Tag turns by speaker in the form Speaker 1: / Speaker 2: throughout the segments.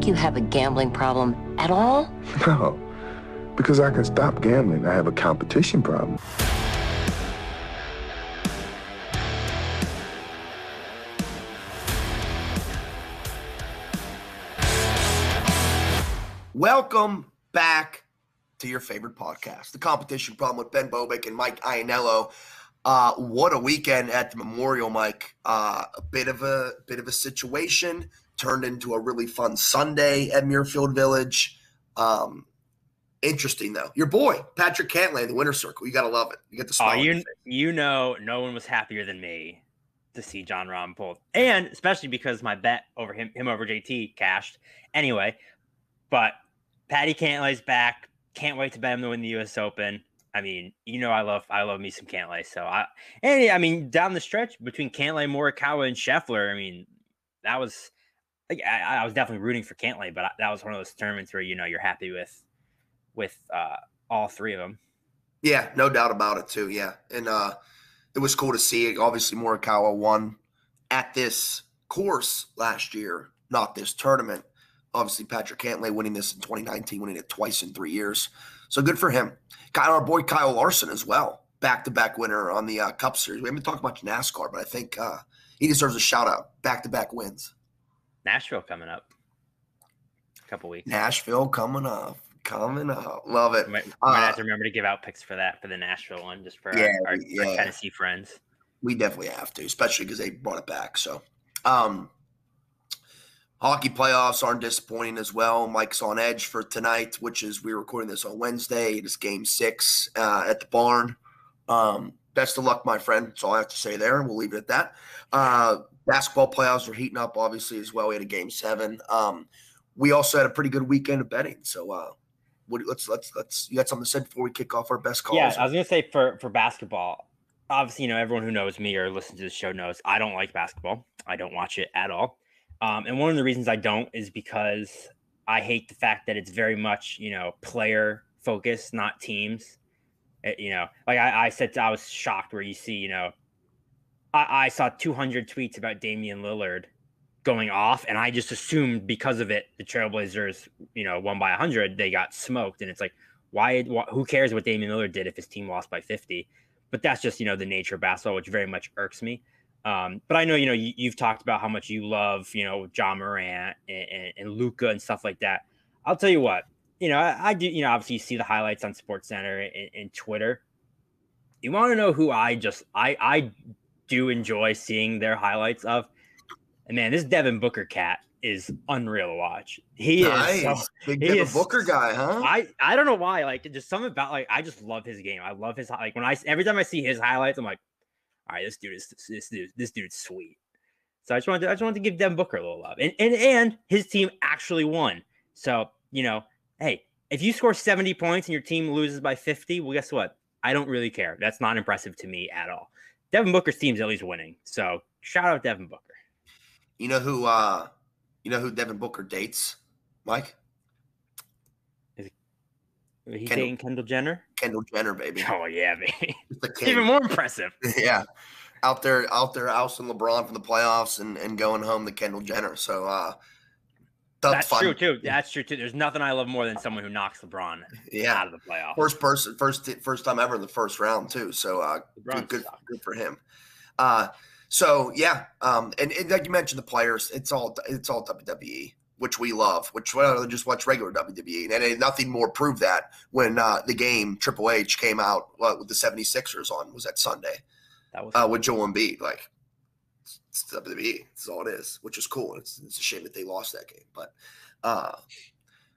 Speaker 1: think you have a gambling problem at all?
Speaker 2: No, because I can stop gambling. I have a competition problem.
Speaker 3: Welcome back to your favorite podcast, The Competition Problem with Ben Bobick and Mike Ianello. Uh, what a weekend at the Memorial, Mike. Uh, a bit of a bit of a situation turned into a really fun Sunday at Muirfield Village. Um, interesting though. Your boy Patrick Cantlay, the winner circle. You gotta love it. You get the
Speaker 4: Oh,
Speaker 3: smile. on
Speaker 4: you you know, no one was happier than me to see Jon Rahm pulled, and especially because my bet over him him over JT cashed anyway. But Patty Cantlay's back. Can't wait to bet him to win the U.S. Open. I mean, you know, I love I love me some Cantlay. So I and I mean, down the stretch between Cantlay, Morikawa, and Scheffler, I mean, that was like I, I was definitely rooting for Cantlay, but I, that was one of those tournaments where you know you're happy with with uh, all three of them.
Speaker 3: Yeah, no doubt about it too. Yeah, and uh, it was cool to see. Obviously, Morikawa won at this course last year, not this tournament. Obviously, Patrick Cantlay winning this in 2019, winning it twice in three years. So good for him. Kyle, our boy Kyle Larson as well, back-to-back winner on the uh, Cup Series. We haven't talked much NASCAR, but I think uh, he deserves a shout out. Back-to-back wins.
Speaker 4: Nashville coming up. A couple weeks.
Speaker 3: Nashville coming up, coming up. Love it.
Speaker 4: Might, might have
Speaker 3: Uh,
Speaker 4: to remember to give out picks for that for the Nashville one, just for
Speaker 3: Yeah,
Speaker 4: our, our,
Speaker 3: we-
Speaker 4: our. Tennessee friends.
Speaker 3: We definitely have to, especially because they brought it back. So, um, hockey playoffs aren't disappointing as well. Mike's on edge for tonight, which is we're recording this on Wednesday. It is Game Six uh, at the barn. Um, best of luck, my friend. That's all I have to say there, and we'll leave it at that. Uh, basketball playoffs are heating up, obviously as well. We had a Game Seven. Um, we also had a pretty good weekend of betting. So, uh, what, let's let's let's. You got something to say before we kick off our best calls?
Speaker 4: Yeah, I was gonna say for for basketball. Obviously, you know everyone who knows me or listens to the show knows I don't like basketball. I don't watch it at all. Um, and one of the reasons I don't is because I hate the fact that it's very much you know player focused, not teams. It- you know, like I, I said, I was shocked where you see, you know, I, I saw 200 tweets about Damian Lillard going off, and I just assumed because of it, the Trailblazers, you know, won by 100, they got smoked, and it's like, why? wh- Who cares what Damian Lillard did if his team lost by 50? But that's just you know the nature of basketball, which very much irks me. Um, but I know you know you, you've talked about how much you love you know Ja Morant and, and, and Luka and stuff like that. I'll tell you what, you know I, I do you know obviously you see the highlights on Sports Center and, and Twitter. You want to know who I just I I do enjoy seeing their highlights of, and man, this Devin Booker cat is unreal to watch. He is so.
Speaker 3: Big
Speaker 4: he
Speaker 3: Devin
Speaker 4: is-
Speaker 3: Booker guy, huh?
Speaker 4: I I don't know why. Like just something about like I just love his game. I love his like when I every time I see his highlights, I'm like, all right, this dude is this dude this dude's sweet. So I just wanted to, I just wanted to give Devin Booker a little love, and and and his team actually won. So you know, hey, if you score 70 points and your team loses by 50, well, guess what? I don't really care. That's not impressive to me at all. Devin Booker's team's at least winning. So shout out Devin Booker.
Speaker 3: You know who? uh You know who Devin Booker dates? Mike
Speaker 4: He's
Speaker 3: Kendall.
Speaker 4: dating Kendall Jenner.
Speaker 3: Kendall Jenner, baby.
Speaker 4: Oh yeah, baby. Even more impressive.
Speaker 3: yeah, out there, out there, ousting LeBron from the playoffs and and going home to Kendall Jenner. So uh that's,
Speaker 4: That's
Speaker 3: fun.
Speaker 4: true too. That's true too. There's nothing I love more than someone who knocks LeBron
Speaker 3: Yeah,
Speaker 4: out of the playoffs.
Speaker 3: first person, first first time ever in the first round too. So uh, good, good, good for him. Uh, so yeah, um, and, and like you mentioned, the players, it's all it's all WWE, which we love. Which well, just watch regular WWE, and ain't nothing more proved that when uh, the game Triple H came out uh, with the 76ers on was that Sunday
Speaker 4: That was
Speaker 3: uh, with Joel Embiid. Like it's, it's WWE, it's all it is, which is cool. It's, it's a shame that they lost that game, but. Uh,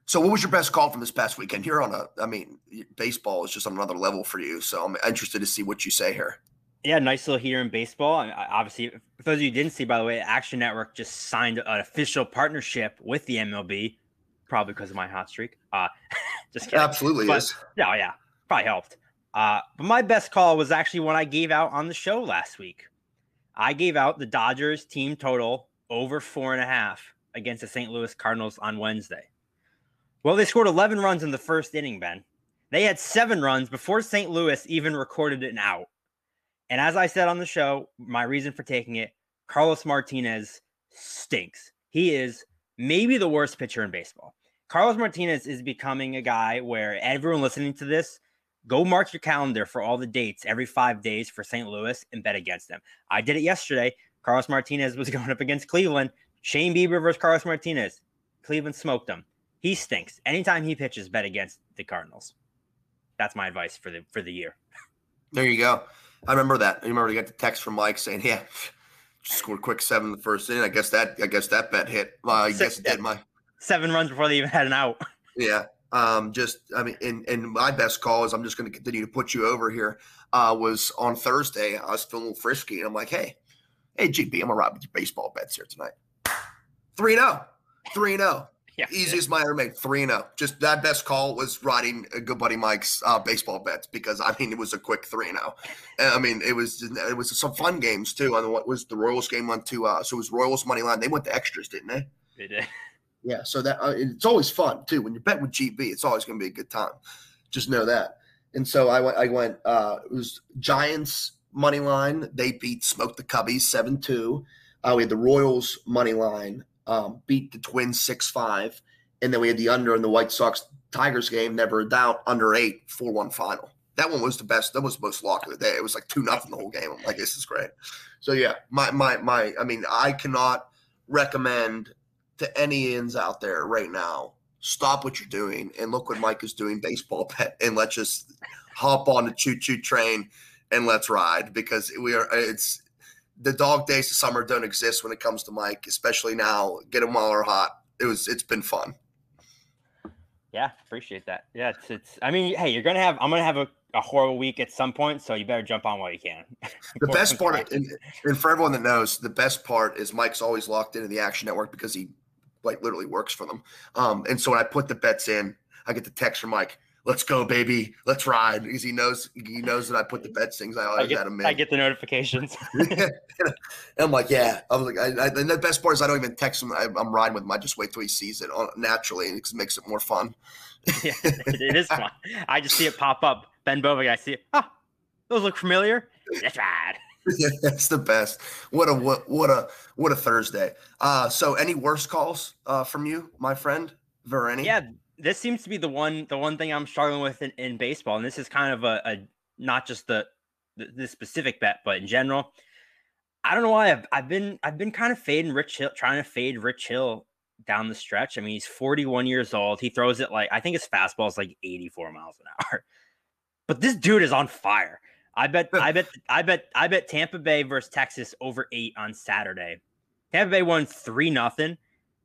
Speaker 3: so, what was your best call from this past weekend? You're on a, I mean, baseball is just on another level for you. So, I'm interested to see what you say here.
Speaker 4: yeah, nice little heater in baseball. I- Obviously, for those of you who didn't see, by the way, Action Network just signed an official partnership with the MLB, probably because of my hot streak. Uh, just kidding.
Speaker 3: Absolutely
Speaker 4: But-
Speaker 3: is.
Speaker 4: Yeah, yeah, probably helped. Uh, but my best call was actually one I gave out on the show last week. I gave out the Dodgers team total over four and a half against the St. Louis Cardinals on Wednesday. Well, they scored 11 runs in the first inning, Ben. They had seven runs before St. Louis even recorded an out. And as I said on the show, my reason for taking it, Carlos Martinez stinks. He is maybe the worst pitcher in baseball. Carlos Martinez is becoming a guy where everyone listening to this, go mark your calendar for all the dates every five days for St. Louis and bet against them. I did it yesterday. Carlos Martinez was going up against Cleveland. Shane Bieber versus Carlos Martinez. Cleveland smoked him. He stinks. Anytime he pitches, bet against the Cardinals. That's my advice for the for the year.
Speaker 3: There you go. I remember that. I remember you got the text from Mike saying, "Yeah, just scored quick seven the first inning." I guess that I guess that bet hit. Well, I guess it did. My
Speaker 4: seven runs before they even had an out.
Speaker 3: Yeah. Um, just I mean, and and my best call is I'm just going to continue to put you over here. Uh, was on Thursday. I was feeling a little frisky, and I'm like, hey, hey, GB, I'm gonna ride with your baseball bets here tonight. Three 0 three 0
Speaker 4: Yeah.
Speaker 3: Easiest my ever made. 3 and 0. Just that best call was riding a good buddy Mike's uh, baseball bets because I mean it was a quick 3 0. I mean it was it was some fun games too. On what was the Royals game went to uh so it was Royals money line. They went to extras, didn't they?
Speaker 4: They did.
Speaker 3: Yeah, so that uh, it's always fun too. When you bet with GB, it's always going to be a good time. Just know that. And so I went. I went. Uh, it was Giants money line. They beat smoked the Cubbies seven two. Uh, we had the Royals money line um, beat the Twins six five, and then we had the under in the White Sox Tigers game. Never a doubt under eight four one final. That one was the best. That was the most lock of the day. It was like two nothing the whole game. I'm like, this is great. So yeah, my my my. I mean, I cannot recommend to any ins out there right now. Stop what you're doing and look what Mike is doing baseball bet and let's just hop on the choo choo train and let's ride because we are it's the dog days of summer don't exist when it comes to Mike, especially now. Get them while they're hot. It was it's been fun.
Speaker 4: Yeah, appreciate that. Yeah, it's it's I mean, hey, you're gonna have I'm gonna have a, a horrible week at some point, so you better jump on while you can.
Speaker 3: The best part, and, and for everyone that knows, the best part is Mike's always locked into the Action Network because he like literally works for them. Um, and so when I put the bets in, I get the text from Mike, let's go, baby, let's ride. Because he knows he knows that I put the bets things. I always
Speaker 4: I get,
Speaker 3: had him in.
Speaker 4: I get the notifications.
Speaker 3: and I'm like, yeah. I was like, I, I, and the best part is I don't even text him. I, am riding with him. I just wait till he sees it on, naturally, and it makes it more fun.
Speaker 4: yeah, it, is fun. I just see it pop up. Ben Bovig, I see it. Oh, those look familiar. That's right.
Speaker 3: That's the best. What a what what a what a Thursday. Uh so any worst calls uh from you, my friend Vereni?
Speaker 4: Yeah, this seems to be the one the one thing I'm struggling with in, in baseball, and this is kind of a, a not just the, the this specific bet, but in general. I don't know why I've, I've been I've been kind of fading Rich Hill, trying to fade Rich Hill down the stretch. I mean, he's 41 years old. He throws it like I think his fastball is like 84 miles an hour. But this dude is on fire. I bet, I bet, I bet, I bet Tampa Bay versus Texas over eight on Saturday. Tampa Bay won three nothing.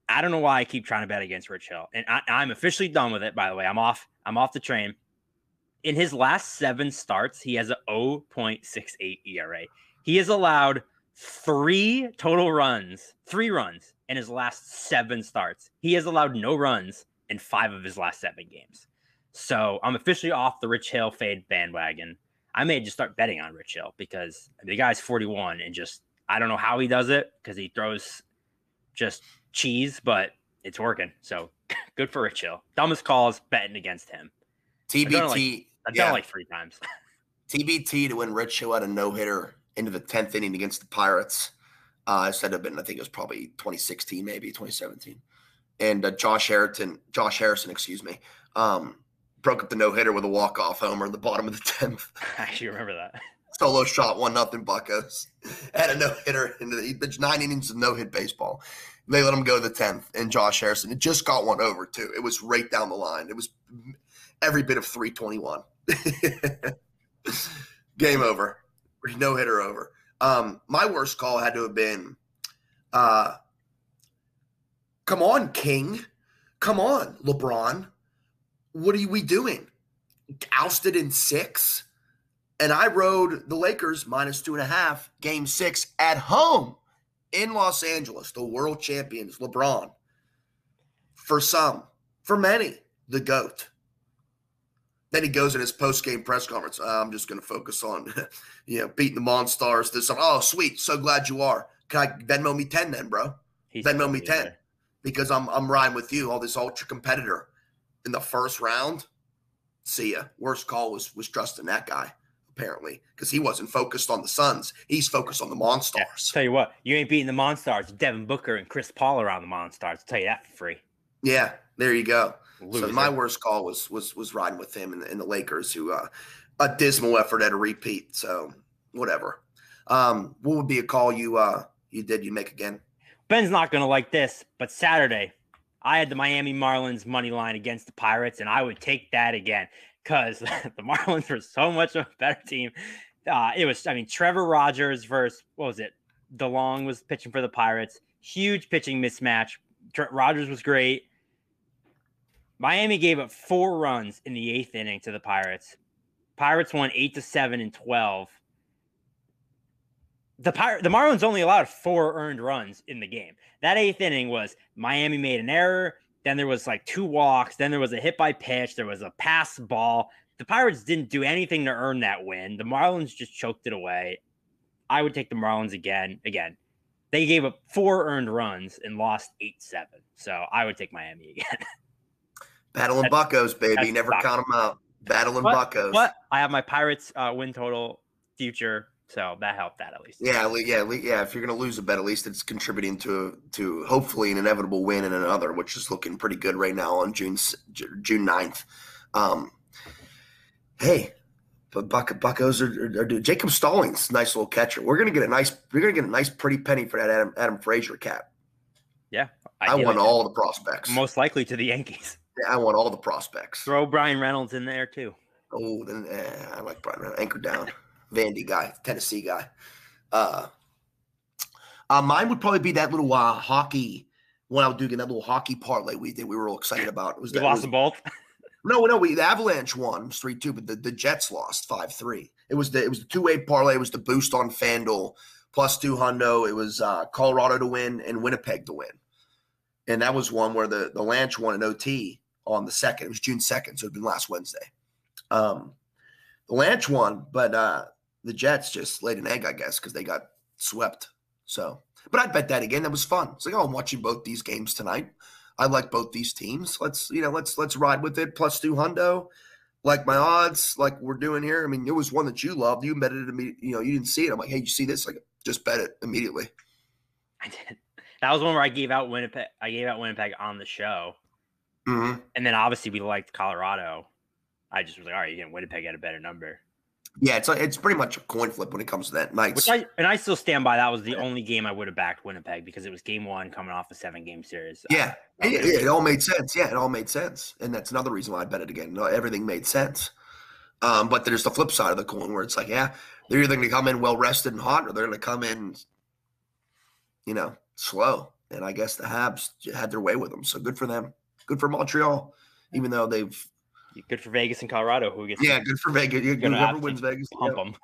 Speaker 4: I don't know why I keep trying to bet against Rich Hill, and I, I'm officially done with it. By the way, I'm off. I'm off the train. In his last seven starts, he has a 0.68 ERA. He has allowed three total runs, three runs in his last seven starts. He has allowed no runs in five of his last seven games. So I'm officially off the Rich Hill fade bandwagon. I may just start betting on Rich Hill because the guy's 41 and just I don't know how he does it because he throws just cheese, but it's working. So good for Rich Hill. Dumbest calls betting against him.
Speaker 3: TBT.
Speaker 4: I've done it like, I've done like three times.
Speaker 3: TBT to win Rich Hill had a no hitter into the 10th inning against the Pirates. Uh, instead of been, I think it was probably 2016, maybe 2017. And uh, Josh Harrison, Josh Harrison, excuse me, um, broke up the no hitter with a walk off homer in the bottom of the 10th.
Speaker 4: I actually remember that.
Speaker 3: Solo shot, one nothing Buckos. Had a no hitter into the it's nine innings of no hit baseball. They let him go to the 10th, and Josh Harrison it just got one over, too. It was right down the line. It was every bit of 321. Game over. No hitter over. Um, my worst call had to have been uh, come on, King. Come on, LeBron what are we doing? Ousted in six? And I rode the Lakers minus two and a half, game six at home in Los Angeles, the world champions, LeBron. For some, for many, the GOAT. Then he goes in his post game press conference. Uh, I'm just going to focus on, you know, beating the Monstars. This, oh, sweet. So glad you are. Can I Venmo me 10 then, bro? He's Venmo me 10 there. because I'm, I'm riding with you, all this ultra competitor in the first round. See ya. Worst call was was trusting that guy. apparently, because he wasn't focused on the Suns. He's focused on the Monstars.
Speaker 4: Tell you what, you ain't beating the Monstars. Devin Booker and Chris Paul are on the Monstars. I'll tell you that for free.
Speaker 3: Yeah, there you go. So my worst call was was was riding with him and, and the Lakers, who uh, a dismal effort at a repeat. So whatever. Um, what would be a call you uh you did you make again?
Speaker 4: Ben's not going to like this, but Saturday, I had the Miami Marlins money line against the Pirates, and I would take that again because the Marlins were so much of a better team. Uh, it was, I mean, Trevor Rogers versus what was it? DeLong was pitching for the Pirates. Huge pitching mismatch. Tre- Rogers was great. Miami gave up four runs in the eighth inning to the Pirates. Pirates won eight to seven and twelve. The Pir- the Marlins only allowed four earned runs in the game. That eighth inning was Miami made an error. Then there was like two walks. Then there was a hit by pitch. There was a pass ball. The Pirates didn't do anything to earn that win. The Marlins just choked it away. I would take the Marlins again. Again, they gave up four earned runs and lost eight seven. So I would take Miami again.
Speaker 3: Battling
Speaker 4: That's-
Speaker 3: Buckos, baby. Never count them out. Battling
Speaker 4: But-
Speaker 3: Buckos.
Speaker 4: But I have my Pirates uh, win total future, so that helped that at least.
Speaker 3: Yeah, yeah, yeah. If you're going to lose a bet, at least it's contributing to to hopefully an inevitable win in another, which is looking pretty good right now on June June 9th. Um, hey, but Buck, Buckos are, are, are Jacob Stallings, nice little catcher. We're gonna get a nice, we're gonna get a nice pretty penny for that Adam Adam Frazier cap. Yeah,
Speaker 4: I,
Speaker 3: want all the prospects.
Speaker 4: most likely to the Yankees.
Speaker 3: Yeah, I want all the prospects.
Speaker 4: Throw Bryan Reynolds in there too.
Speaker 3: Oh, then eh, I like Bryan Reynolds. Anchor down. Vandy guy, Tennessee guy. Uh, uh, mine would probably be that little uh, hockey when I was doing that little hockey parlay we did. We were all excited about. It was
Speaker 4: We
Speaker 3: that
Speaker 4: lost them both.
Speaker 3: no, no, we the Avalanche won three two, but the, the Jets lost five three. It was the it was the two way parlay. It was the boost on Fanduel plus two hundo. It was uh, Colorado to win and Winnipeg to win, and that was one where the the Lanch won an OT on the second. It was June second, so it'd been last Wednesday. Um, the Lanch won, but uh, the Jets just laid an egg, I guess, because they got swept. So, but I'd bet that again. That was fun. It's like, oh, I'm watching both these games tonight. I like both these teams. Let's you know, let's let's ride with it. Plus two hundo, like my odds, like we're doing here. I mean, it was one that you loved. You betted it immediately. You know, you didn't see it. I'm like, hey, you see this? Like, just bet it immediately.
Speaker 4: I did. That was one where I gave out Winnipeg. I gave out Winnipeg on the show,
Speaker 3: Mm-hmm.
Speaker 4: and then obviously we liked Colorado. I just was like, all right, you can Winnipeg at a better number.
Speaker 3: Yeah, it's it's pretty much a coin flip when it comes to that.
Speaker 4: Which I and I still stand by. That was the only game I would have backed Winnipeg because it was game one coming off a seven game series.
Speaker 3: Yeah, it, it- it all made sense. Yeah, it all made sense, and that's another reason why I bet it again. No, everything made sense. Um, but there's the flip side of the coin where it's like, yeah, they're either going to come in well rested and hot, or they're going to come in, you know, slow. And I guess the Habs had their way with them, so good for them. Good for Montreal, even though they've
Speaker 4: Good for Vegas and Colorado, who gets
Speaker 3: yeah, good for Vegas.
Speaker 4: Gonna
Speaker 3: Whoever wins Vegas,
Speaker 4: pump
Speaker 3: yep.
Speaker 4: them.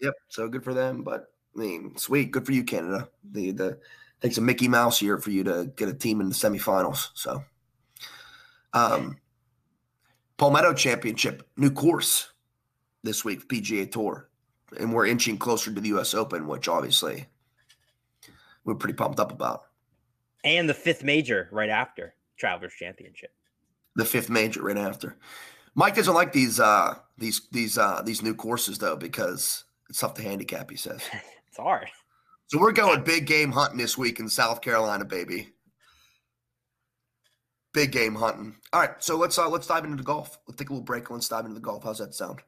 Speaker 3: Yep. So good for them. But I mean, sweet. Good for you, Canada. The the takes a Mickey Mouse year for you to get a team in the semifinals. So um Palmetto Championship, new course this week, PGA Tour. And we're inching closer to the US Open, which obviously we're pretty pumped up about.
Speaker 4: and the fifth major right after Travelers Championship.
Speaker 3: The fifth major right after. Mike doesn't like these uh these these uh these new courses though, because it's tough to handicap, he says.
Speaker 4: It's hard.
Speaker 3: So we're going big game hunting this week in South Carolina, baby. Big game hunting. All right, so let's uh let's dive into the golf. Let's take a little break and let's dive into the golf. How's that sound?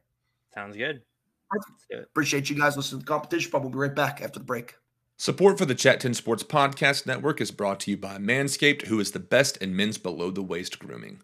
Speaker 4: Sounds good.
Speaker 3: Perfect.
Speaker 4: Let's do it.
Speaker 3: Appreciate you guys listening to the competition. But we'll be right back after the break.
Speaker 5: Support for the Chat 10 Sports Podcast Network is brought to you by Manscaped, who is the best in men's below the waist grooming.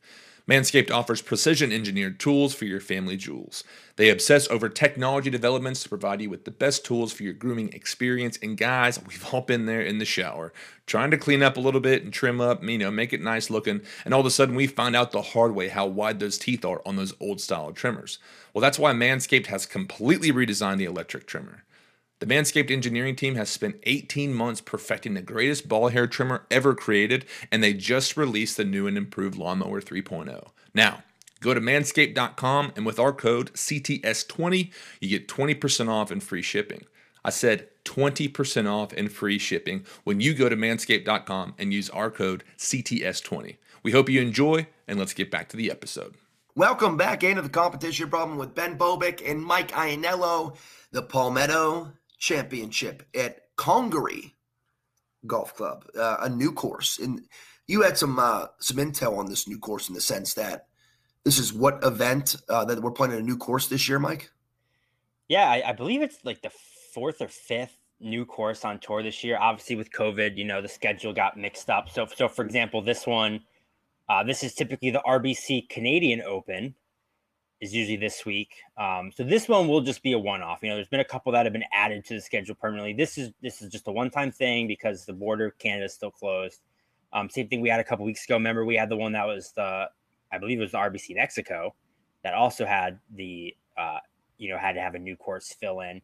Speaker 5: Manscaped offers precision engineered tools for your family jewels. They obsess over technology developments to provide you with the best tools for your grooming experience. And guys, we've all been there in the shower, trying to clean up a little bit and trim up, you know, make it nice looking. And all of a sudden, we find out the hard way how wide those teeth are on those old style trimmers. Well, that's why Manscaped has completely redesigned the electric trimmer. The Manscaped engineering team has spent 18 months perfecting the greatest ball hair trimmer ever created, and they just released the new and improved Lawnmower 3.0. Now, go to manscaped.com, and with our code CTS20, you get 20% off and free shipping. I said 20% off and free shipping when you go to manscaped.com and use our code CTS20. We hope you enjoy, and let's get back to the episode.
Speaker 3: Welcome back into the competition problem with Ben Bobick and Mike Iannello, the Palmetto Championship at Congaree Golf Club, uh, a new course. And you had some uh, some intel on this new course in the sense that this is what event uh, that we're playing a new course this year, Mike.
Speaker 4: Yeah, I, I believe it's like the fourth or fifth new course on tour this year. Obviously, with COVID, you know the schedule got mixed up. So, so for example, this one uh, this is typically the RBC Canadian Open, is usually this week. Um, so this one will just be a one-off. You know, there's been a couple that have been added to the schedule permanently. This is this is just a one-time thing because the border of Canada is still closed. Um, same thing we had a couple weeks ago. Remember, we had the one that was the, I believe it was the RBC Mexico, that also had the, uh, you know, had to have a new course fill in.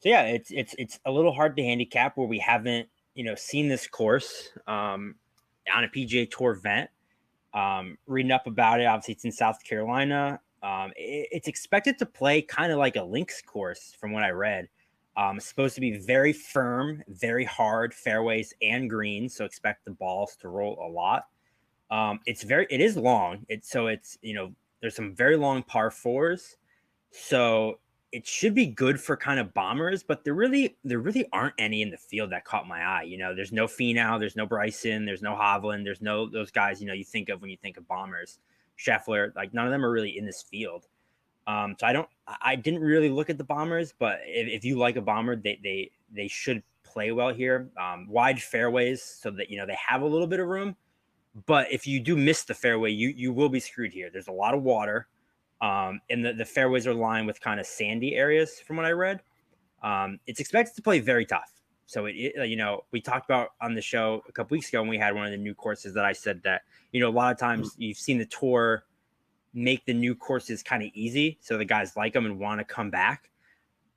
Speaker 4: So yeah, it's it's it's a little hard to handicap where we haven't you know seen this course um, on a PGA Tour event um, reading up about it, obviously it's in South Carolina. Um, it, it's expected to play kind of like a links course, from what I read. Um, it's supposed to be very firm, very hard fairways and greens, so expect the balls to roll a lot. Um, it's very, it is long. It's so it's you know there's some very long par fours, so it should be good for kind of bombers, but there really there really aren't any in the field that caught my eye. You know, there's no Finau, there's no Bryson, there's no Hovland, there's no those guys. You know, you think of when you think of bombers, Scheffler, like none of them are really in this field. Um, so I don't, I didn't really look at the bombers, but if, if you like a bomber, they they they should play well here. Um, wide fairways so that you know they have a little bit of room, but if you do miss the fairway, you you will be screwed here. There's a lot of water. Um, and the, the fairways are lined with kind of sandy areas from what I read. Um, it's expected to play very tough. So it, it, you know, we talked about on the show a couple weeks ago when we had one of the new courses that I said that, you know, a lot of times mm-hmm. you've seen the tour make the new courses kind of easy. So the guys like them and want to come back.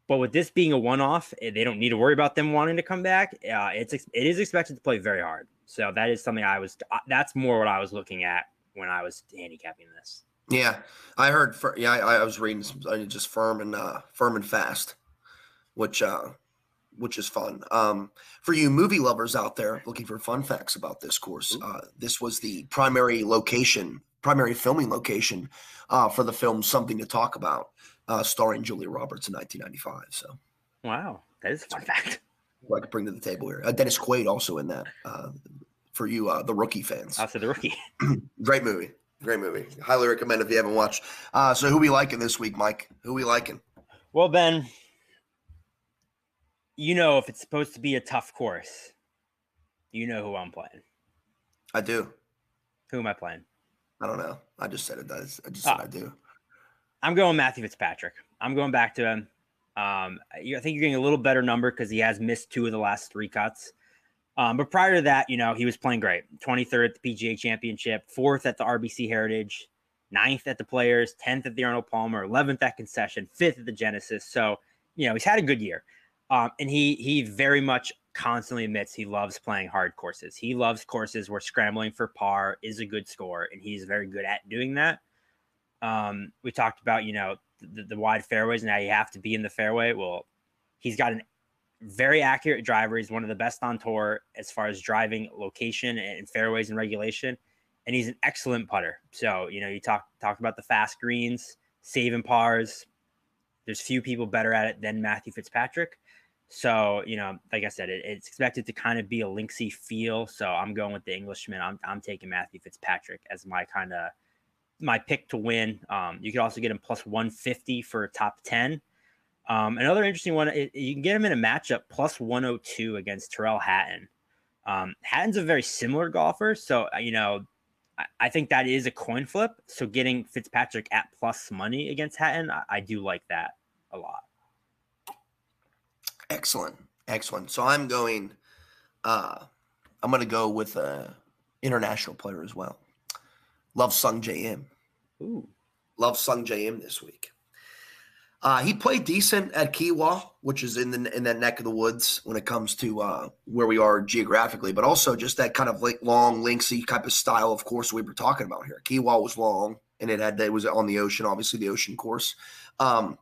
Speaker 4: But with this being a one-off, eh, they don't need to worry about them wanting to come back. Uh, it's it is expected to play very hard. So that is something I was. Uh, that's more what I was looking at when I was handicapping this.
Speaker 3: Yeah, I heard. For, yeah, I, I was reading some just firm and uh, firm and fast, which uh, which is fun. Um, for you movie lovers out there looking for fun facts about this course, uh, this was the primary location, primary filming location uh, for the film "Something to Talk About," uh, starring Julia Roberts in 1995. So,
Speaker 4: wow, that is a fun fact.
Speaker 3: I could bring to the table here. Uh, Dennis Quaid also in that. Uh, for you, uh, the rookie fans.
Speaker 4: Also, the rookie.
Speaker 3: Great movie. Great movie. Highly recommend if you haven't watched. Uh, so who we liking this week, Mike? Who we liking?
Speaker 4: Well, Ben, you know if it's supposed to be a tough course, you know who I'm playing.
Speaker 3: I do.
Speaker 4: Who am I playing?
Speaker 3: I don't know. I just said it does. I just said oh. I do.
Speaker 4: I'm going Matthew Fitzpatrick. I'm going back to him. Um, I think you're getting a little better number because he has missed two of the last three cuts. Um, but prior to that, you know, he was playing great. 23rd at the PGA Championship, fourth at the RBC Heritage, ninth at the Players, 10th at the Arnold Palmer, 11th at Concession, fifth at the Genesis. So, you know, he's had a good year. Um, and he he very much constantly admits he loves playing hard courses. He loves courses where scrambling for par is a good score, and he's very good at doing that. Um, we talked about, you know, the, the wide fairways and how you have to be in the fairway. Well, he's got an very accurate driver. He's one of the best on tour as far as driving location and fairways and regulation. And he's an excellent putter. So, you know, you talk talk about the fast greens, saving pars. There's few people better at it than Matthew Fitzpatrick. So, you know, like I said, it, it's expected to kind of be a linksy feel. So I'm going with the Englishman. I'm, I'm taking Matthew Fitzpatrick as my kind of my pick to win. Um, you could also get him plus 150 for top 10. Um, another interesting one, it, you can get him in a matchup plus 102 against Tyrrell Hatton. Um, Hatton's a very similar golfer, so uh, you know, I, I, think that is a coin flip. So getting Fitzpatrick at plus money against Hatton, I, I do like that a lot.
Speaker 3: Excellent, excellent. So I'm going. Uh, I'm going to go with a international player as well. Love Sungjae Im. Ooh. Love Sungjae Im this week. Uh, he played decent at Kiawah, which is in the in that neck of the woods when it comes to uh, where we are geographically, but also just that kind of like long, linksy type of style of course we were talking about here. Kiawah was long and it had it was on the ocean, obviously the ocean course. Um,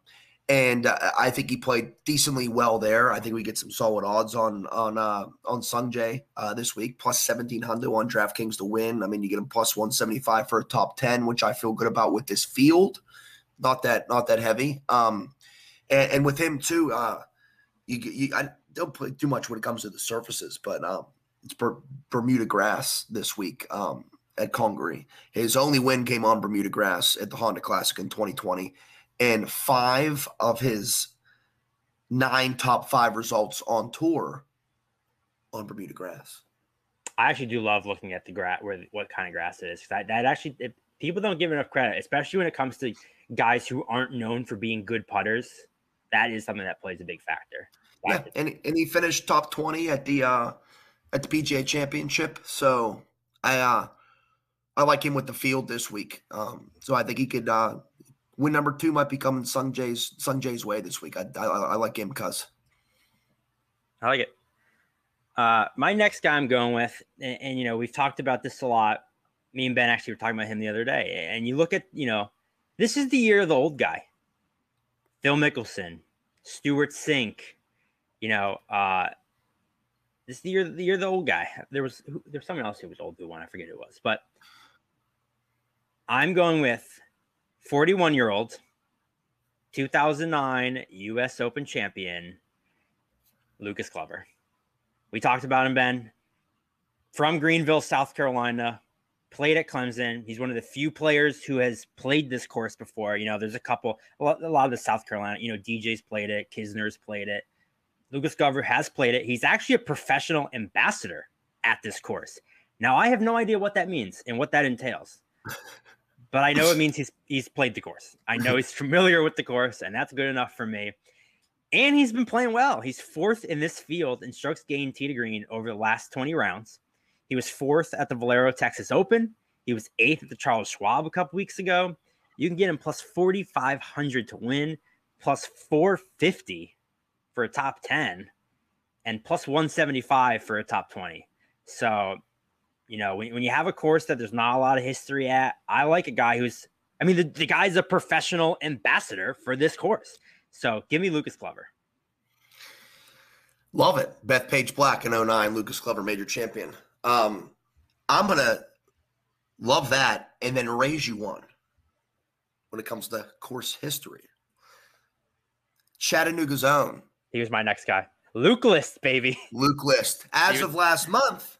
Speaker 3: and uh, I think he played decently well there. I think we get some solid odds on on uh, on Sungjae uh, this week, plus seventeen hundred on DraftKings to win. I mean, you get him plus one seventy five for a top ten, which I feel good about with this field. Not that not that heavy. Um, and, and with him too, uh, you, you I don't play too much when it comes to the surfaces, but um, it's Ber- Bermuda grass this week um, at Congaree. His only win came on Bermuda grass at the Honda Classic in 2020 and five of his nine top five results on tour on Bermuda grass.
Speaker 4: I actually do love looking at the grass, where what kind of grass it is. That that actually it, people don't give enough credit, especially when it comes to guys who aren't known for being good putters. That is something that plays a big factor.
Speaker 3: yeah, and and he finished top twenty at the uh at the PGA Championship. So I uh I like him with the field this week. Um, so I think he could uh win number two might be coming Sungjae's Sungjae's way this week. I, I, I like him because
Speaker 4: I like it. Uh, my next guy I'm going with, and, and, you know we've talked about this a lot. Me and Ben actually were talking about him the other day, and you look at you know this is the year of the old guy, Phil Mickelson, Stewart Cink, you know, uh, this is the year the year of the old guy. There was there's someone else who was old who won. I forget who it was, but I'm going with 41 year old, 2009 U.S. Open champion, Lucas Glover. We talked about him, Ben, from Greenville, South Carolina, played at Clemson. He's one of the few players who has played this course before. You know, there's a couple, a lot, a lot of the South Carolina, you know, DJ's played it, Kisner's played it. Lucas Glover has played it. He's actually a professional ambassador at this course. Now, I have no idea what that means and what that entails but I know it means he's he's played the course. I know he's familiar with the course, and that's good enough for me. And he's been playing well. He's fourth in this field in strokes gained tee to green over the last 20 rounds. He was fourth at the Valero Texas Open. He was eighth at the Charles Schwab a couple weeks ago. You can get him plus 4,500 to win, plus 450 for a top 10, and plus 175 for a top 20. So you know, when, when you have a course that there's not a lot of history at, I like a guy who's, I mean, the, the guy's a professional ambassador for this course. So give me Lucas Glover.
Speaker 3: Love it. Bethpage Black in 09, Lucas Glover, major champion. Um, I'm going to love that and then raise you one when it comes to course history. Chattanooga's own.
Speaker 4: He was my next guy. Luke List, baby.
Speaker 3: Luke List. As was- of last month,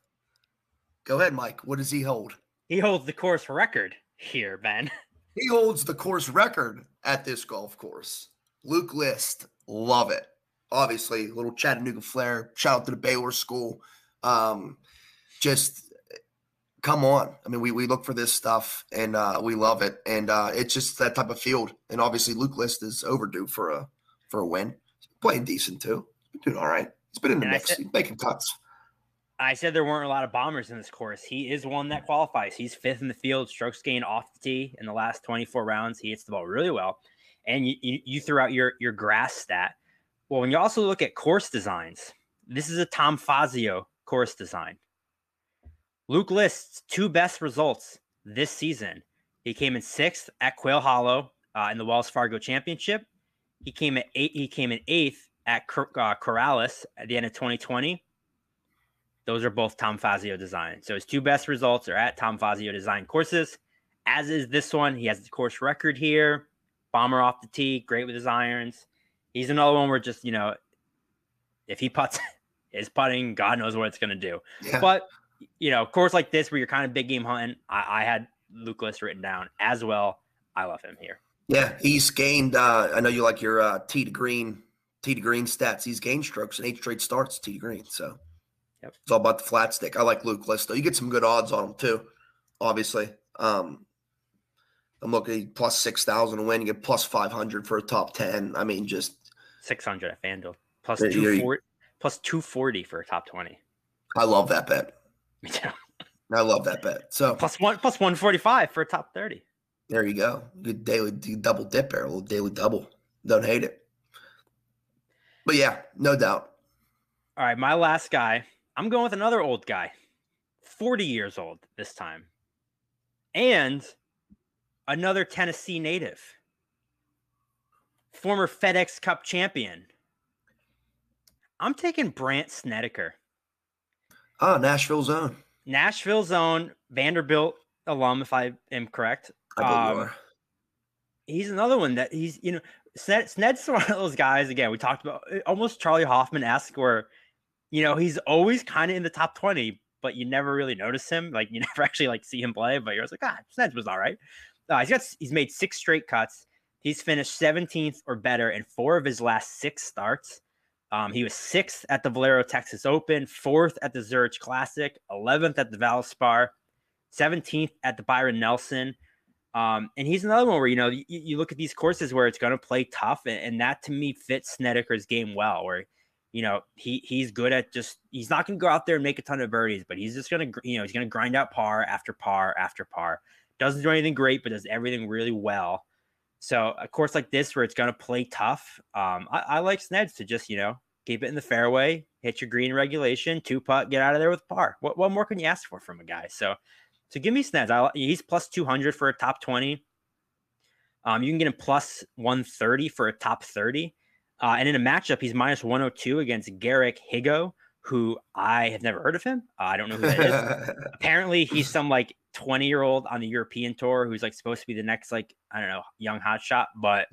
Speaker 3: Go ahead, Mike. What does he hold?
Speaker 4: He holds the course record here, Ben.
Speaker 3: He holds the course record at this golf course. Luke List, love it. Obviously, little Chattanooga flair. Shout out to the Baylor School. Um, just come on. I mean, we, we look for this stuff and uh, we love it. And uh, it's just that type of field. And obviously, Luke List is overdue for a for a win. He's playing decent too. He's doing all right. He's been in the and mix. Said, He's making cuts.
Speaker 4: I said there weren't a lot of bombers in this course. He is one that qualifies. He's fifth in the field, strokes gained off the tee in the last 24 rounds. He hits the ball really well. And you, you, you threw out your, your grass stat. Well, when you also look at course designs, this is a Tom Fazio course design. Luke List's two best results this season. He came in sixth at Quail Hollow uh, in the Wells Fargo Championship. He came at eight. He came in eighth at uh, Corales at the end of 2020 those are both Tom Fazio design. So his two best results are at Tom Fazio design courses, as is this one. He has the course record here. Bomber off the tee, great with his irons. He's another one where just, you know, if he puts his putting, God knows what it's going to do. Yeah. But, you know, course like this where you're kind of big game hunting, I, I had Lucas written down as well. I love him here.
Speaker 3: Yeah, he's gained. Uh, I know you like your uh, tee to green, tee to green stats. He's gained strokes in eight straight starts, tee to green. So Yep. It's all about the flat stick. I like Luke Listo. You get some good odds on him too, obviously. Um, I'm looking plus six thousand to win. You get plus five hundred for a top ten. I mean, just
Speaker 4: six hundred at FanDuel. Plus two forty. Plus two forty for a top twenty.
Speaker 3: I love that bet.
Speaker 4: Me too.
Speaker 3: I love that bet. So
Speaker 4: plus one plus one forty five for a top thirty.
Speaker 3: There you go. Good daily double dip there, a little daily double. Don't hate it. But yeah, no doubt.
Speaker 4: All right, my last guy I'm going with another old guy, 40 years old this time, and another Tennessee native. former FedEx Cup champion. I'm taking Brandt Snedeker.
Speaker 3: Oh, Nashville zone.
Speaker 4: Nashville zone, Vanderbilt alum, if I am correct.
Speaker 3: I believe you
Speaker 4: Um, he's another one that he's you know Sned, Sned's one of those guys again we talked about almost Charley Hoffman esque where you know he's always kind of in the top 20 but you never really notice him like you never actually like see him play but you're like ah Sned was all right uh, he's got he's made six straight cuts he's finished 17th or better in four of his last six starts um, he was sixth at the Valero Texas Open, fourth at the Zurich Classic, 11th at the Valspar, 17th at the Byron Nelson. Um, and he's another one where you know you, you look at these courses where it's going to play tough, and, and that to me fits Snedeker's game well. Where you know he he's good at just he's not going to go out there and make a ton of birdies, but he's just going to you know he's going to grind out par after par after par. Doesn't do anything great, but does everything really well. So a course like this where it's going to play tough, um, I, I like Sneds to just you know keep it in the fairway, hit your green regulation, two putt, get out of there with par. What what more can you ask for from a guy? So. So give me Sneds. I, he's plus 200 for a top 20. Um, you can get him plus 130 for a top 30. Uh, and in a matchup, he's minus 102 against Garrick Higgo, who I have never heard of him. Uh, I don't know who that is. Apparently, he's some like 20 year old on the European tour who's like supposed to be the next, like, I don't know, young hotshot, but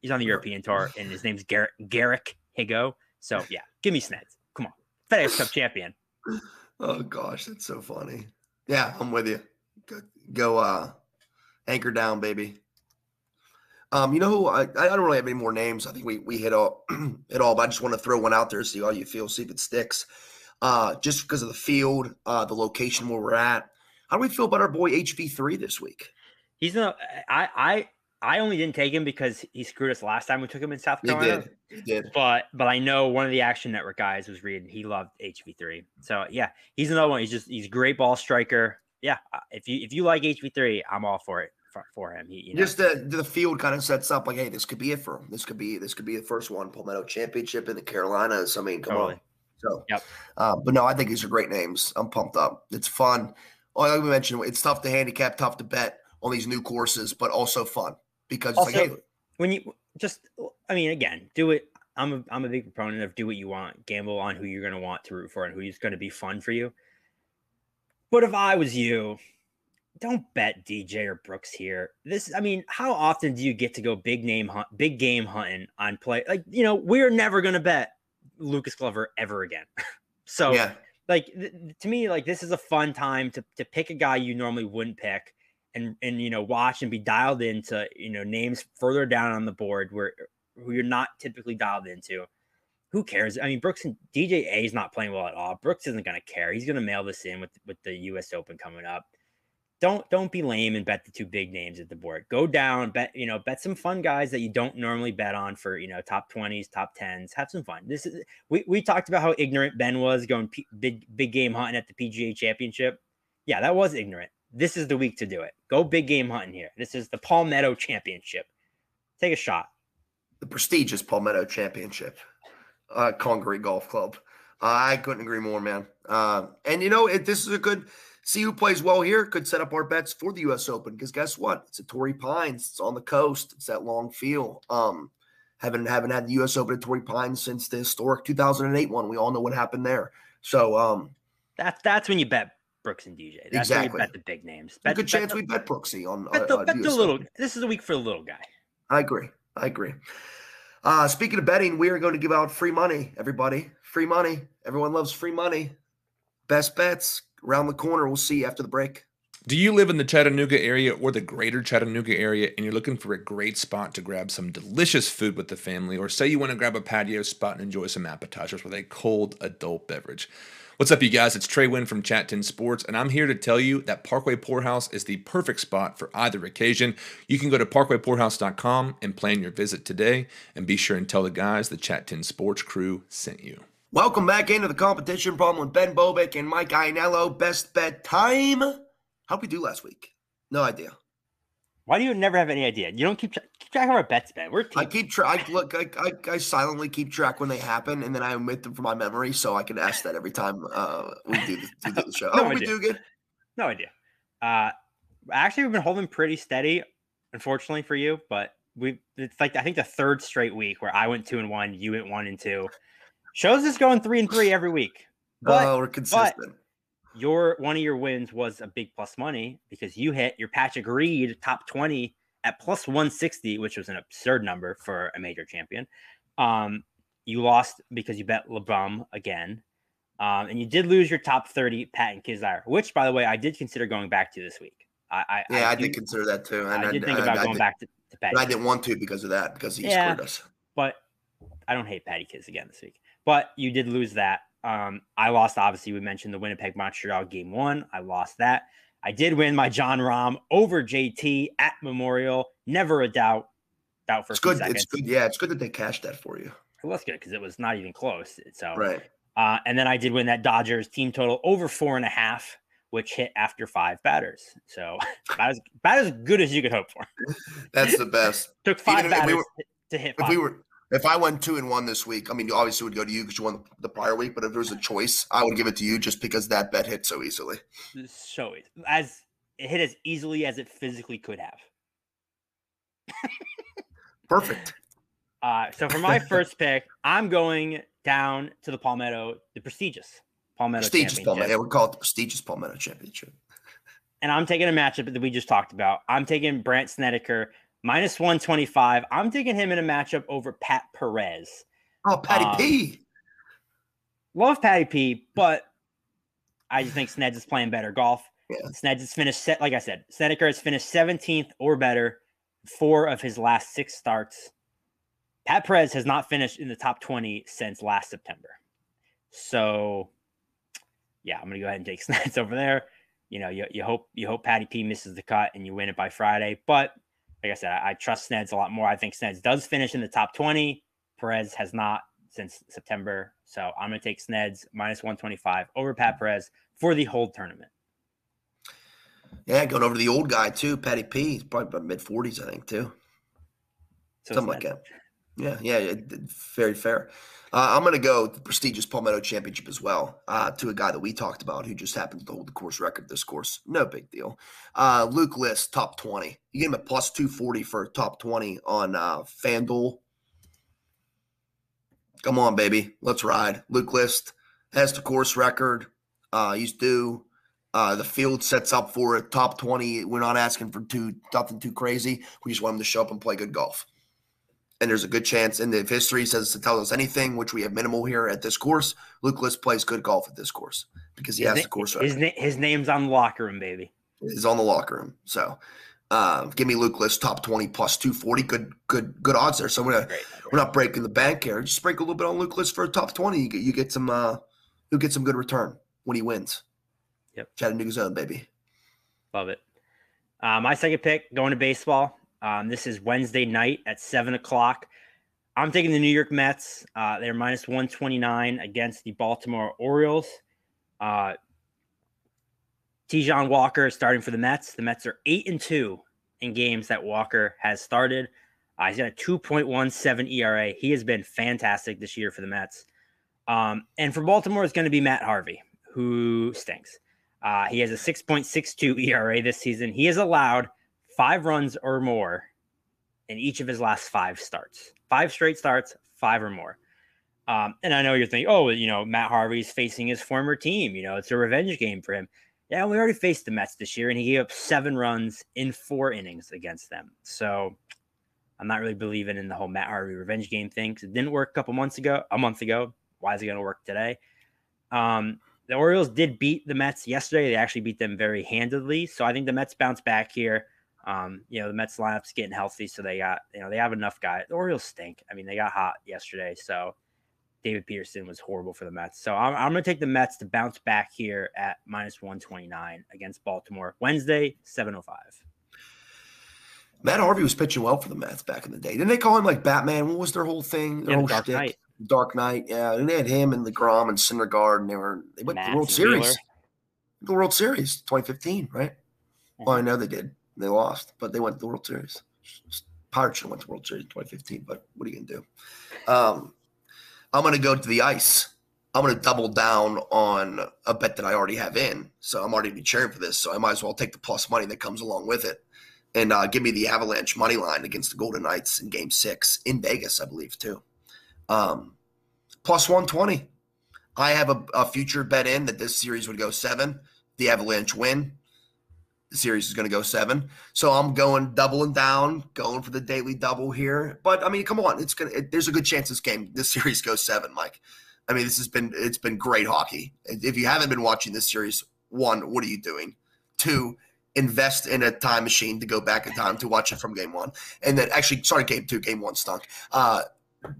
Speaker 4: he's on the European tour and his name's Garrick, Garrick Higgo. So yeah, give me Sneds. Come on. FedEx Cup champion.
Speaker 3: oh gosh, that's so funny. Yeah, I'm with you. Go, go uh anchor down, baby. Um, you know who I, I don't really have any more names. I think we we hit all hit all, but I just want to throw one out there, see how you feel, see if it sticks. Uh, just because of the field, uh, the location where we're at. How do we feel about our boy HV3 this week?
Speaker 4: He's no, I, I, I only didn't take him because he screwed us last time we took him in South
Speaker 3: He
Speaker 4: Carolina.
Speaker 3: did. He did.
Speaker 4: But, but I know one of the Action Network guys was reading. He loved HV3. So yeah, he's another one. He's just he's a great ball striker. Yeah, uh, if you if you like HV3, I'm all for it for, for him. He, you know,
Speaker 3: Just the the field kind of sets up like, hey, this could be it for him. This could be this could be the first one. Palmetto Championship in the Carolinas. I mean, come
Speaker 4: Totally.
Speaker 3: on. So,
Speaker 4: Yep.
Speaker 3: uh, but no, I think these are great names. I'm pumped up. It's fun. Oh, like we mentioned, it's tough to handicap, tough to bet on these new courses, but also fun because it's like, hey,
Speaker 4: when you just I mean again, do it. I'm a I'm a big proponent of do what you want, gamble on who you're gonna want to root for and who's gonna be fun for you. But if I was you, don't bet DJ or Brooks here. This I mean, how often do you get to go big name hunt big game hunting on play? Like, you know, we're never gonna bet Lucas Glover ever again. so
Speaker 3: yeah,
Speaker 4: like th- to me like this is a fun time to to pick a guy you normally wouldn't pick and and you know watch and be dialed into you know names further down on the board where who you're not typically dialed into who cares i mean brooks and dj a is not playing well at all brooks isn't going to care he's going to mail this in with with the us open coming up don't don't be lame and bet the two big names at the board go down bet you know bet some fun guys that you don't normally bet on for you know top 20s top 10s have some fun this is we, we talked about how ignorant Ben was going P- big big game hunting at the PGA Championship. Yeah, that was ignorant. This is the week to do it. Go big game hunting here. This is the Palmetto Championship. Take a shot.
Speaker 3: the prestigious Palmetto Championship, uh, Congaree Golf Club. I couldn't agree more, man. Uh, and you know, it, this is a good see who plays well here. Could set up our bets for the U.S. Open because guess what? It's at Torrey Pines. It's on the coast. It's that long feel. Um, haven't haven't had the U.S. Open at Torrey Pines since the historic 2008 one. We all know what happened there. So, um,
Speaker 4: That's that's when you bet Brooks and DJ. That's
Speaker 3: Exactly.
Speaker 4: when you bet the big names. Bet,
Speaker 3: good
Speaker 4: bet
Speaker 3: chance
Speaker 4: the,
Speaker 3: we bet Brooksy on.
Speaker 4: bet the,
Speaker 3: uh, uh,
Speaker 4: bet the little. This is a week for the little guy.
Speaker 3: I agree. I agree. Uh, speaking of betting, we are going to give out free money, everybody. Free money. Everyone loves free money. Best bets around the corner. We'll see you after the break.
Speaker 5: Do you live in the Chattanooga area or the greater Chattanooga area and you're looking for a great spot to grab some delicious food with the family, or say you want to grab a patio spot and enjoy some appetizers with a cold adult beverage? What's up, you guys? It's Trey Wynn from Chat 10 Sports, and I'm here to tell you that Parkway Pourhouse is the perfect spot for either occasion. You can go to parkwaypourhouse.com and plan your visit today, and be sure and tell the guys the Chat 10 Sports crew sent you.
Speaker 3: Welcome back into the competition problem with Ben Bobick and Mike Ainello. Best bet time. How'd we do last week? No idea.
Speaker 4: Why do you never have any idea? You don't keep, tra- keep track of our bets, Ben. We're
Speaker 3: I keep track. I look. I, I, I silently keep track when they happen, and then I omit them from my memory, so I can ask that every time uh, we do the, do the show.
Speaker 4: No
Speaker 3: oh, we
Speaker 4: idea.
Speaker 3: do good.
Speaker 4: No idea. Uh, actually, we've been holding pretty steady, unfortunately for you, but we it's like I think the third straight week where I went two and one, you went one and two. Shows us going three and three every week. But,
Speaker 3: oh, we're consistent.
Speaker 4: your one of your wins was a big plus money because you hit your Patrick Reed top 20 at plus 160, which was an absurd number for a major champion. Um, you lost because you bet LeBum again. Um, and you did lose your top 30 Patton Kizzire, which by the way, I did consider going back to this week. I, I
Speaker 3: yeah, I,
Speaker 4: do,
Speaker 3: did consider that too.
Speaker 4: And I, did think about going
Speaker 3: did,
Speaker 4: back to, to Patty.
Speaker 3: But I didn't want to because of that, because he yeah, screwed us.
Speaker 4: But I don't hate Patty Kiz again this week. But you did lose that. Um, I lost, obviously, we mentioned the Winnipeg Montreal game one. I lost that. I did win my Jon Rahm over JT at Memorial. Never a doubt. Doubt for
Speaker 3: it's good.
Speaker 4: Seconds.
Speaker 3: It's good. Yeah, it's good that they cashed that for you.
Speaker 4: It was good because it was not even close. So
Speaker 3: right.
Speaker 4: Uh, and then I did win that Dodgers team total over four and a half, which hit after five batters. So about as, about as good as you could hope for.
Speaker 3: That's the best.
Speaker 4: Took five Even batters we were, to hit. Five.
Speaker 3: If we were if I went two and one this week, I mean, obviously it would go to you because you won the prior week. But if there was a choice, I would give it to you just because that bet hit so easily.
Speaker 4: So it as it hit as easily as it physically could have.
Speaker 3: Perfect.
Speaker 4: Uh, so for my first pick, I'm going down to the Palmetto, the prestigious Palmetto
Speaker 3: prestigious Palmetto. Yeah, we call it the prestigious Palmetto Championship.
Speaker 4: And I'm taking a matchup that we just talked about. I'm taking Brandt Snedeker minus 125. I'm taking him in a matchup over Pat Perez.
Speaker 3: Oh, Patty um, P.
Speaker 4: Love Patty P, but I just think Sneds is playing better golf.
Speaker 3: Yeah.
Speaker 4: Sneds has finished set, like I said, Snedeker has finished 17th or better, four of his last six starts. Pat Perez has not finished in the top 20 since last September. So yeah, I'm gonna go ahead and take Sneds over there. You know, you, you hope you hope Patty P misses the cut and you win it by Friday. But like I said, I, I trust Sneds a lot more. I think Sneds does finish in the top 20. Perez has not since September. So I'm gonna take Sneds minus 125 over Pat Perez for the whole tournament.
Speaker 3: Yeah, going over to the old guy too, Patty P. He's probably about mid 40s, I think, too. So Something like that. Yeah, yeah, very fair. Uh, I'm going to go the prestigious Palmetto Championship as well uh, to a guy that we talked about who just happened to hold the course record this course. No big deal. Uh, Luke List, top 20. You get him at plus 240 for top 20 on uh, FanDuel. Come on, baby. Let's ride. Luke List has the course record. Uh, he's due. Uh, the field sets up for it. Top 20. We're not asking for too nothing too crazy. We just want him to show up and play good golf and there's a good chance. And if history says to tell us anything, which we have minimal here at this course, Luke List plays good golf at this course because he his has na- the course.
Speaker 4: His, na- his name's on the locker room, baby.
Speaker 3: He's on the locker room. So uh, give me Luke List top twenty plus two forty. Good, good, good odds there. So we're not, we're not breaking the bank here. Just break a little bit on Luke List for a top twenty. You get you get some uh, you'll get some good return when he wins.
Speaker 4: Yep,
Speaker 3: Chattanooga zone, baby.
Speaker 4: Love it. Uh, my second pick going to baseball. Um, this is Wednesday night at seven o'clock. I'm taking the New York Mets. Uh, they're minus 129 against the Baltimore Orioles. Uh, Taijuan Walker starting for the Mets. The Mets are eight and two in games that Walker has started. Uh, he's got a 2.17 ERA. He has been fantastic this year for the Mets. Um, and for Baltimore, it's going to be Matt Harvey, who stinks. Uh, he has a 6.62 ERA this season. He has allowed five runs or more in each of his last five starts. Five straight starts, five or more. Um, and I know you're thinking, oh, you know, Matt Harvey's facing his former team. You know, it's a revenge game for him. Yeah, we already faced the Mets this year, and he gave up seven runs in four innings against them. So I'm not really believing in the whole Matt Harvey revenge game thing because it didn't work a couple months ago, a month ago. Why is it going to work today? Um, the Orioles did beat the Mets yesterday. They actually beat them very handedly. So I think the Mets bounce back here. Um, you know, the Mets lineup's getting healthy, so they got, you know, they have enough guys. The Orioles stink. I mean, they got hot yesterday, so David Peterson was horrible for the Mets. So I'm, I'm going to take the Mets to bounce back here at minus 129 against Baltimore Wednesday, 705.
Speaker 3: Matt Harvey was pitching well for the Mets back in the day. Didn't they call him like Batman? What was their whole thing? Their
Speaker 4: yeah,
Speaker 3: whole
Speaker 4: Dark
Speaker 3: shtick?
Speaker 4: Knight.
Speaker 3: Dark Knight. Yeah, and they had him and deGrom and Syndergaard, and they were they went to the World Series. The World Series, 2015, right? Mm-hmm. Well, I know they did. They lost, but they went to the World Series. Pirates should went to the World Series in 2015, but what are you going to do? Um, I'm going to go to the ice. I'm going to double down on a bet that I already have in. So I'm already be cheering for this. So I might as well take the plus money that comes along with it. and uh, give me the Avalanche money line against the Golden Knights in Game Six in Vegas, I believe too. Um, plus one twenty. I have a, a future bet in that this series would go seven. The Avalanche win. Series is going to go seven. So I'm going doubling down, going for the daily double here. But I mean, come on, it's gonna. It, there's a good chance this game, this series goes seven, Mike. I mean, this has been it's been great hockey. If you haven't been watching this series, one, what are you doing? Two, invest in a time machine to go back in time to watch it from game one. And then actually, sorry, game two, game one stunk. Uh,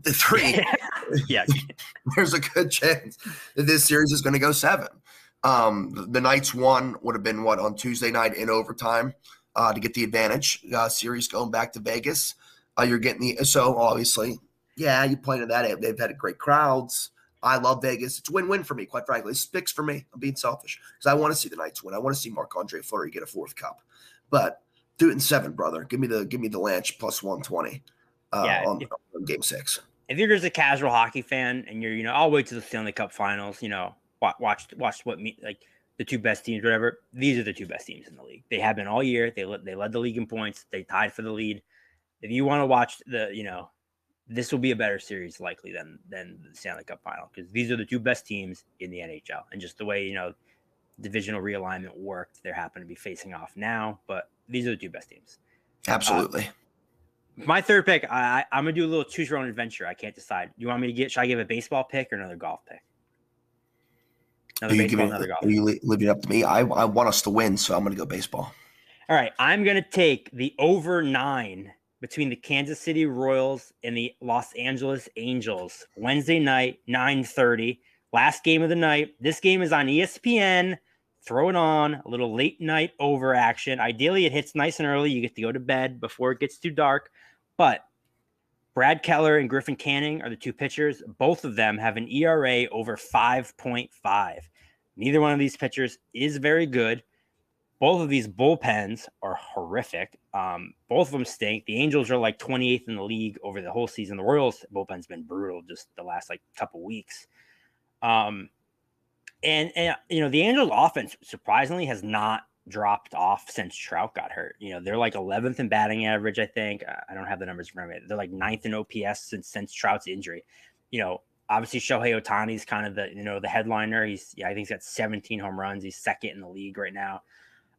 Speaker 3: the three,
Speaker 4: yeah,
Speaker 3: there's a good chance that this series is going to go seven. Um, the Knights won would have been what on Tuesday night in overtime uh, to get the advantage. Uh, series going back to Vegas. Uh, you're getting the so obviously, yeah, you pointed that out. They've had great crowds. I love Vegas. It's win-win for me, quite frankly. It's picks for me. I'm being selfish because I want to see the Knights win. I want to see Marc Andre Fleury get a fourth cup. But do it in seven, brother. Give me the give me the Lanch plus one twenty. Uh,
Speaker 4: Yeah,
Speaker 3: on,
Speaker 4: if-
Speaker 3: on game six.
Speaker 4: if you're just a casual hockey fan and you're, you know, I'll wait to the Stanley Cup Finals. You know, watch watch, watch what me like the two best teams, whatever. These are the two best teams in the league. They have been all year. They led they led the league in points. They tied for the lead. If you want to watch the, you know, this will be a better series likely than than the Stanley Cup Final because these are the two best teams in the NHL and just the way you know divisional realignment worked. They're happen to be facing off now, but these are the two best teams.
Speaker 3: Uh, Absolutely.
Speaker 4: My third pick, I, I- I'm gonna do a little choose your own adventure. I can't decide. You want me to get? Should I give a baseball pick or another golf pick? Another
Speaker 3: Are you
Speaker 4: baseball,
Speaker 3: giving?
Speaker 4: another golf.
Speaker 3: Are you li- leaving it up to me? I I want us to win, so I'm going to go baseball.
Speaker 4: All right, I'm gonna take the over nine between the Kansas City Royals and the Los Angeles Angels. Wednesday night, 9:30, last game of the night. This game is on ESPN. Throw it on a little late night over action. Ideally, it hits nice and early. You get to go to bed before it gets too dark. But Brad Keller and Griffin Canning are the two pitchers. Both of them have an ERA over 5.5. Neither one of these pitchers is very good. Both of these bullpens are horrific. Um, both of them stink. The Angels are like 28th in the league over the whole season. The Royals bullpen's been brutal just the last like couple weeks. Um, and and you know the Angels offense surprisingly has not dropped off since Trout got hurt. You know they're like 11th in batting average. I think I- don't have the numbers front of me. They're like ninth in OPS since since Trout's injury. You know obviously Shohei Ohtani's kind of the you know the headliner. He's yeah I think he's got 17 home runs. He's second in the league right now.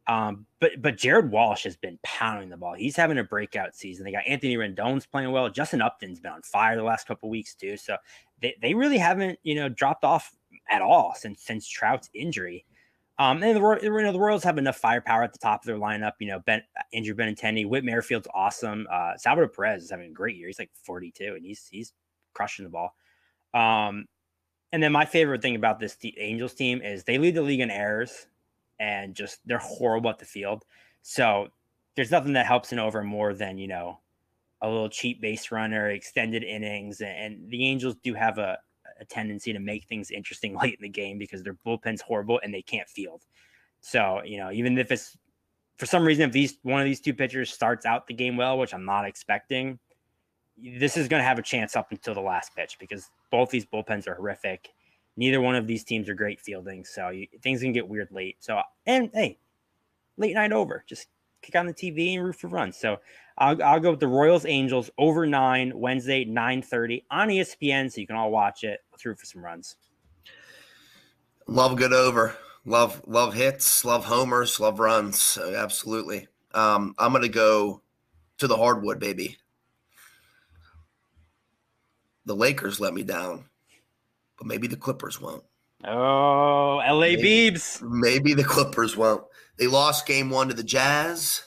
Speaker 4: Um, but but Jared Walsh has been pounding the ball. He's having a breakout season. They got Anthony Rendon's playing well. Justin Upton's been on fire the last couple weeks too. So they, they really haven't you know dropped off at all since since Trout's injury. Um, and the you know the Royals have enough firepower at the top of their lineup. You know Ben Andrew Benintendi, Whit Merrifield's awesome. Uh, Salvador Perez is having a great year. He's like 42 and he's he's crushing the ball. Um, and then my favorite thing about this te- Angels team is they lead the league in errors and just they're horrible at the field. So there's nothing that helps an over more than you know a little cheap base runner, extended innings, and, and the Angels do have a, a tendency to make things interesting late in the game because their bullpen's horrible and they can't field. So you know even if it's for some reason if these one of these two pitchers starts out the game well, which I'm not expecting, this is going to have a chance up until the last pitch because both these bullpens are horrific. Neither one of these teams are great fielding, so you, things can get weird late. So, and hey, late night over, just kick on the TV and root for runs. So, I'll, I'll go with the Royals Angels over nine Wednesday nine thirty on ESPN, so you can all watch it. Root for some runs.
Speaker 3: Love good over. Love love hits. Love homers. Love runs. Absolutely. Um, I'm gonna go to the hardwood, baby. The Lakers let me down, but maybe the Clippers won't.
Speaker 4: Oh, LA
Speaker 3: Maybe.
Speaker 4: Beebs.
Speaker 3: Maybe the Clippers won't. They lost game one to the Jazz.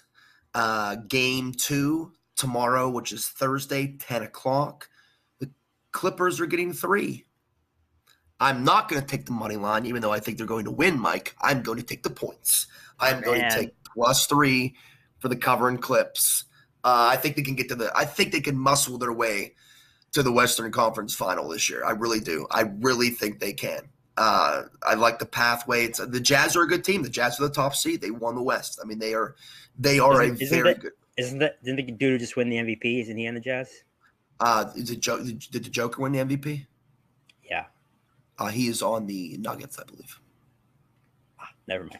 Speaker 3: Uh, game two tomorrow, which is Thursday, 10 o'clock. The Clippers are getting three. I'm not going to take the money line, even though I think they're going to win, Mike. I'm going to take the points. I'm going
Speaker 4: Man.
Speaker 3: to take plus three for the cover and clips. Uh, I think they can get to the. I think they can muscle their way to the Western Conference Final this year. I really do. I really think they can. Uh, I like the pathway. It's, the Jazz are a good team. The Jazz are the top seed. They won the West. I mean, they are they are
Speaker 4: Isn't-
Speaker 3: a
Speaker 4: isn't
Speaker 3: very
Speaker 4: that-
Speaker 3: good.
Speaker 4: Isn't that didn't the dude who just win the MVP? Isn't he on the Jazz?
Speaker 3: Uh, is it jo- did the Joker win the MVP?
Speaker 4: Yeah.
Speaker 3: Uh, he is on the Nuggets, I believe.
Speaker 4: Never mind.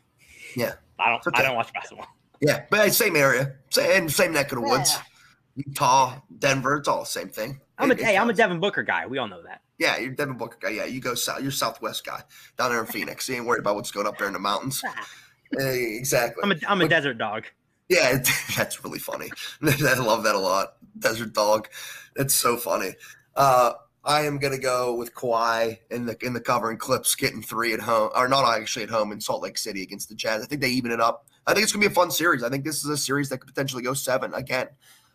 Speaker 3: Yeah.
Speaker 4: I don't.
Speaker 3: Okay.
Speaker 4: I don't watch basketball.
Speaker 3: Yeah, but same area, same same neck of the woods.
Speaker 4: Yeah.
Speaker 3: Utah, Denver, it's all the same thing.
Speaker 4: I'm a
Speaker 3: It-
Speaker 4: hey, I'm a. Devin Booker guy. We all know that.
Speaker 3: Yeah, you're Devin Booker guy. Yeah, you go south. You're Southwest guy down there in Phoenix. You ain't worried about what's going up there in the mountains. Eh, exactly.
Speaker 4: I'm a I'm a
Speaker 3: But-
Speaker 4: desert dog.
Speaker 3: Yeah, that's really funny. I love that a lot. Desert dog. It's so funny. Uh, I am gonna go with Kawhi in the in the covering clips, getting three at home, or not actually at home in Salt Lake City against the Jazz. I think they even it up. I think it's gonna be a fun series. I think this is a series that could potentially go seven again.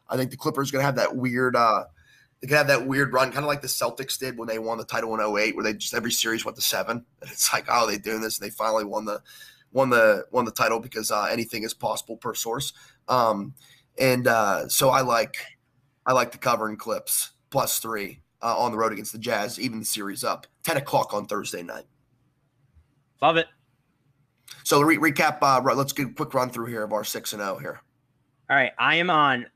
Speaker 3: I think the Clippers gonna have that weird. uh they could have that weird run, kind of like the Celtics did when they won the title in 08, where they just every series went to seven. And it's like, oh, they're doing this, and they finally won the won the won the title because uh, anything is possible per source. Um, and uh, so I like I like the cover covering clips plus three uh, on the road against the Jazz, even the series up ten o'clock on Thursday night.
Speaker 4: Love it.
Speaker 3: So to re- recap, uh, let's get a quick run through here of our six and zero here.
Speaker 4: All right, I am on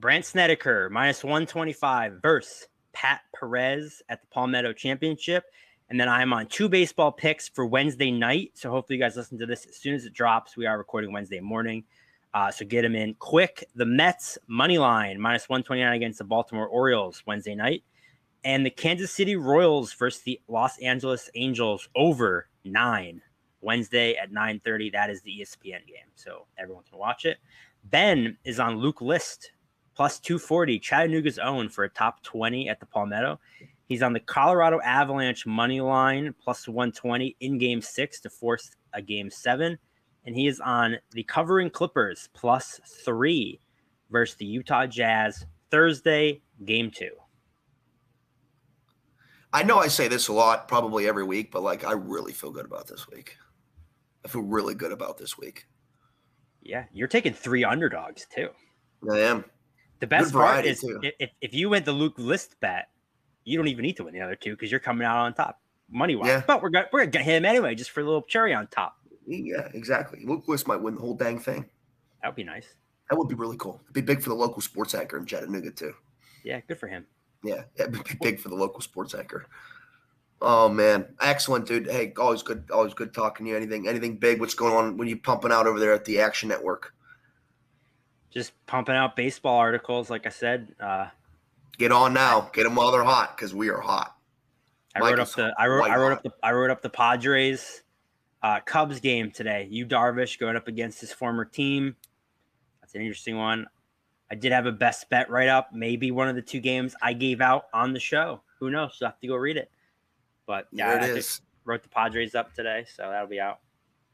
Speaker 4: Brandt Snedeker minus 125 versus Pat Perez at the Palmetto Championship. And then I'm on two baseball picks for Wednesday night. So hopefully you guys listen to this as soon as it drops. We are recording Wednesday morning. Uh, so get them in quick. The Mets money line minus 129 against the Baltimore Orioles Wednesday night. And the Kansas City Royals versus the Los Angeles Angels over nine Wednesday at 9:30. That is the ESPN game. So everyone can watch it. Ben is on Luke List plus 240, Chattanooga's own for a top 20 at the Palmetto. He's on the Colorado Avalanche money line plus 120 in game six to force a game seven. And he is on the covering Clippers plus three versus the Utah Jazz Thursday, game two.
Speaker 3: I know I say this a lot, probably every week, but like I really feel good about this week. I feel really good about this week.
Speaker 4: Yeah, you're taking three underdogs too.
Speaker 3: I am.
Speaker 4: The best part is if, if you went the Luke List bet, you don't even need to win the other two because you're coming out on top money wise.
Speaker 3: Yeah.
Speaker 4: But we're gonna we're gonna get him anyway just for a little cherry on top.
Speaker 3: Yeah, exactly. Luke List might win the whole dang thing.
Speaker 4: That would be nice.
Speaker 3: That would be really cool. It'd be big for the local sports anchor in Chattanooga too.
Speaker 4: Yeah, good for him.
Speaker 3: Yeah, it'd be big for the local sports anchor. Oh man, excellent, dude. Hey, always good, always good talking to you. Anything, anything big? What's going on when you pumping out over there at the Action Network?
Speaker 4: Just pumping out baseball articles, like I said. Uh,
Speaker 3: Get on now. Get them while they're hot because we are hot.
Speaker 4: I
Speaker 3: Mike
Speaker 4: wrote up the I wrote I wrote
Speaker 3: hot.
Speaker 4: up the I wrote up the Padres uh, Cubs game today. Yu Darvish going up against his former team. That's an interesting one. I did have a best bet right up. Maybe one of the two games I gave out on the show. Who knows? You'll have to go read it. But yeah,
Speaker 3: There
Speaker 4: I
Speaker 3: it
Speaker 4: just
Speaker 3: is.
Speaker 4: wrote the Padres up today, so that'll be out.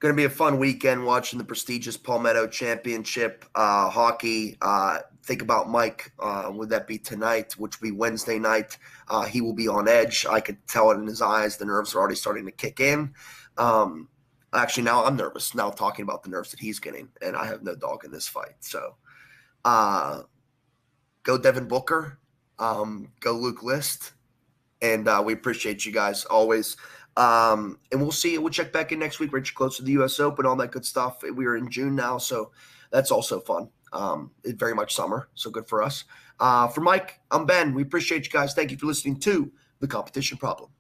Speaker 3: Going to be a fun weekend watching the prestigious Palmetto Championship uh, hockey. Uh, think about Mike. Uh, would that be tonight, which will be Wednesday night? Uh, he will be on edge. I could tell it in his eyes. The nerves are already starting to kick in. Um, actually, now I'm nervous. Now talking about the nerves that he's getting, and I have no dog in this fight. So, uh, go Devin Booker. Um, go Luke List. And uh, we appreciate you guys always. Um, and we'll see. We'll check back in next week. We're close to the U.S. Open, all that good stuff. We are in June now, so that's also fun. Um, it's very much summer, so good for us. Uh, for Mike, I'm Ben. We appreciate you guys. Thank you for listening to the Competition Problem.